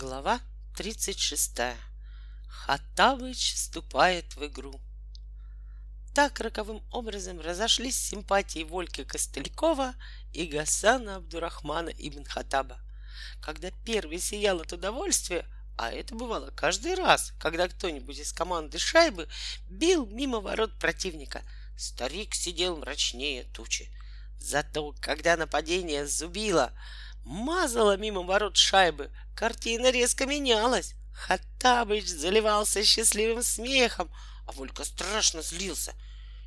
Глава 36. Хаттабыч вступает в игру. Так роковым образом разошлись симпатии Вольки Костылькова и Гасана Абдурахмана ибн Хаттаба. Когда первый сиял от удовольствия, а это бывало каждый раз, когда кто-нибудь из команды шайбы бил мимо ворот противника, старик сидел мрачнее тучи. Зато, когда нападение зубило, мазала мимо ворот шайбы, картина резко менялась. Хаттабыч заливался счастливым смехом, а Волька страшно злился.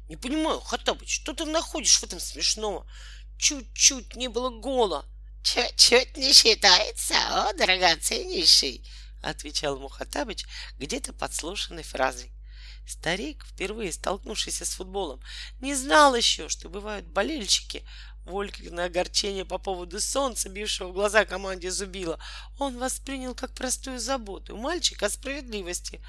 Не понимаю, Хаттабыч, что ты находишь в этом смешного? Чуть-чуть не было гола. Чуть-чуть не считается, о, драгоценнейший, отвечал ему Хаттабыч где-то подслушанной фразой. Старик, впервые столкнувшийся с футболом, не знал еще, что бывают болельщики, Волькино огорчение по поводу солнца, бившего в глаза команде Зубила, он воспринял как простую заботу мальчика о справедливости.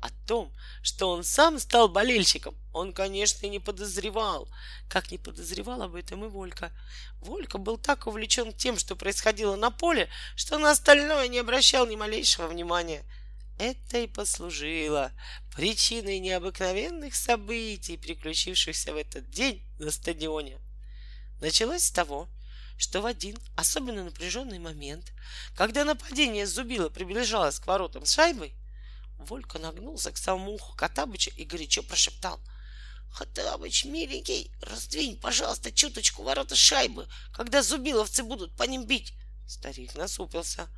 О том, что он сам стал болельщиком, он, конечно, и не подозревал, как не подозревал об этом и Волька. Волька был так увлечен тем, что происходило на поле, что на остальное не обращал ни малейшего внимания. Это и послужило причиной необыкновенных событий, приключившихся в этот день на стадионе. Началось с того, что в один особенно напряженный момент, когда нападение Зубила приближалось к воротам с шайбой, Волька нагнулся к самому уху Котабыча и горячо прошептал Хатабыч, миленький, раздвинь, пожалуйста, чуточку ворота шайбы, когда зубиловцы будут по ним бить. Старик насупился.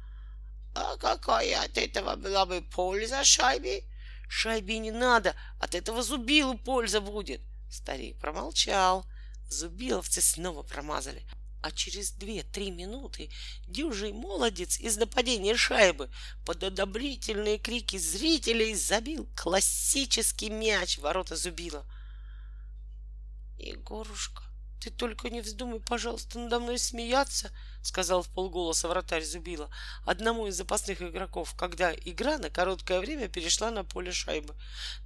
А какая от этого была бы польза шайбе? Шайбе не надо, от этого зубилу польза будет. Старик промолчал. Зубиловцы снова промазали. А через две-три минуты дюжий молодец из нападения шайбы под одобрительные крики зрителей забил классический мяч в ворота Зубила. Егорушка, ты только не вздумай, пожалуйста, надо мной смеяться, сказал в полголоса вратарь Зубила одному из запасных игроков, когда игра на короткое время перешла на поле шайбы.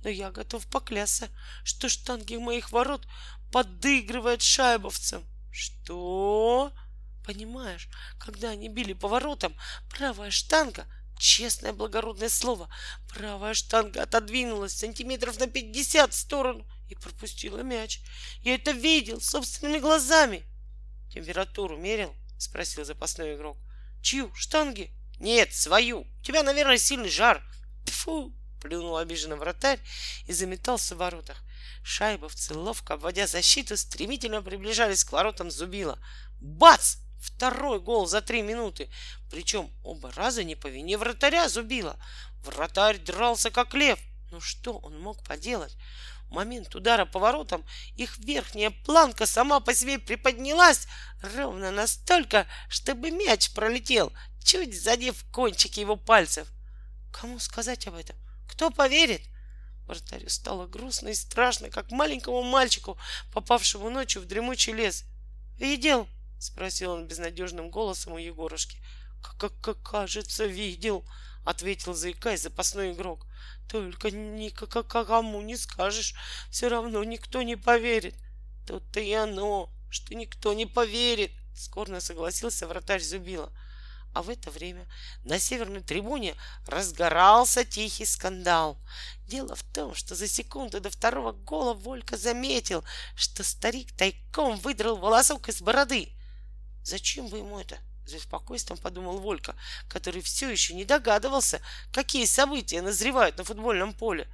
Но я готов поклясться, что штанги моих ворот подыгрывает шайбовцам. Что? Понимаешь, когда они били по воротам, правая штанга Честное благородное слово, правая штанга отодвинулась сантиметров на пятьдесят в сторону и пропустила мяч. Я это видел собственными глазами. Температуру мерил? Спросил запасной игрок. Чью? Штанги? Нет, свою. У тебя, наверное, сильный жар. Фу! Плюнул обиженный вратарь и заметался в воротах. Шайбовцы, ловко обводя защиту, стремительно приближались к воротам Зубила. Бац! Второй гол за три минуты. Причем оба раза не по вине вратаря Зубила. Вратарь дрался как лев. Ну что он мог поделать? Момент удара по воротам их верхняя планка сама по себе приподнялась ровно настолько, чтобы мяч пролетел, чуть задев кончики его пальцев. Кому сказать об этом? Кто поверит? Вратарю стало грустно и страшно, как маленькому мальчику, попавшему ночью в дремучий лес. «Видел?» — спросил он безнадежным голосом у Егорушки. «Как, кажется, видел», — ответил заикаясь запасной игрок. «Только никому не скажешь, все равно никто не поверит». «Тут-то и оно, что никто не поверит», — скорно согласился вратарь Зубила. А в это время на северной трибуне разгорался тихий скандал. Дело в том, что за секунду до второго гола Волька заметил, что старик тайком выдрал волосок из бороды. Зачем вы ему это? За беспокойством подумал Волька, который все еще не догадывался, какие события назревают на футбольном поле.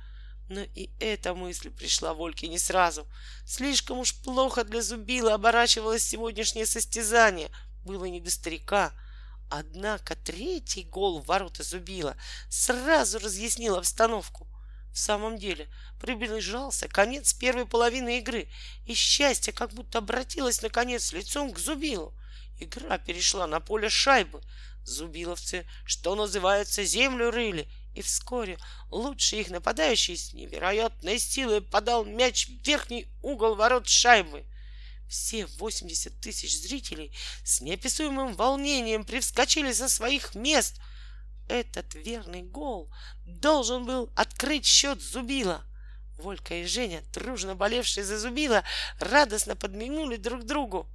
Но и эта мысль пришла Вольке не сразу. Слишком уж плохо для Зубила оборачивалось сегодняшнее состязание. Было не до старика. Однако третий гол в ворота Зубила сразу разъяснил обстановку. В самом деле, приближался конец первой половины игры, и счастье как будто обратилось наконец лицом к Зубилу. Игра перешла на поле шайбы. Зубиловцы, что называется, землю рыли, и вскоре лучший их нападающий с невероятной силой подал мяч в верхний угол ворот шайбы. Все 80 тысяч зрителей с неописуемым волнением привскочили со своих мест. Этот верный гол должен был открыть счет Зубила. Волька и Женя, дружно болевшие за Зубила, радостно подмигнули друг другу,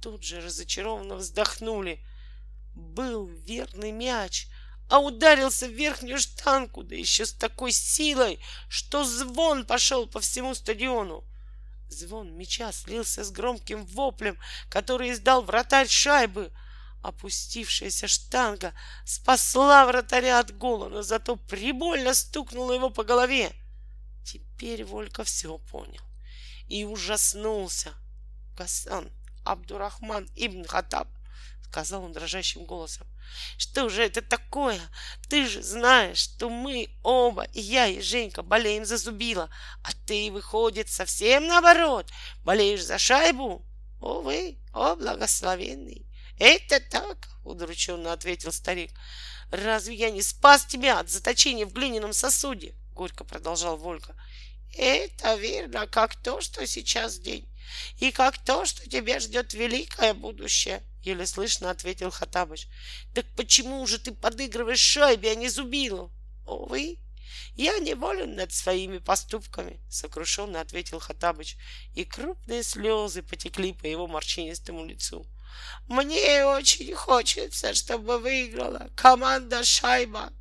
тут же разочарованно вздохнули. Был верный мяч, а ударился в верхнюю штанку, да еще с такой силой, что звон пошел по всему стадиону. Звон мяча слился с громким воплем, который издал вратарь шайбы. Опустившаяся штанга спасла вратаря от гола, но зато прибольно стукнула его по голове. Теперь Волька все понял и ужаснулся. Гасан Абдурахман Ибн Хатаб, сказал он дрожащим голосом. Что же это такое? Ты же знаешь, что мы оба, и я, и Женька, болеем за Зубила, а ты, выходит, совсем наоборот, болеешь за шайбу? Увы, о благословенный. Это так, удрученно ответил старик. Разве я не спас тебя от заточения в глиняном сосуде? Горько продолжал Волька. Это верно, как то, что сейчас день, и как то, что тебя ждет великое будущее, еле слышно ответил Хатабыч. Так почему же ты подыгрываешь шайбе, а не зубилу? Увы, я неволен над своими поступками, сокрушенно ответил Хатабыч, и крупные слезы потекли по его морщинистому лицу. Мне очень хочется, чтобы выиграла команда Шайба,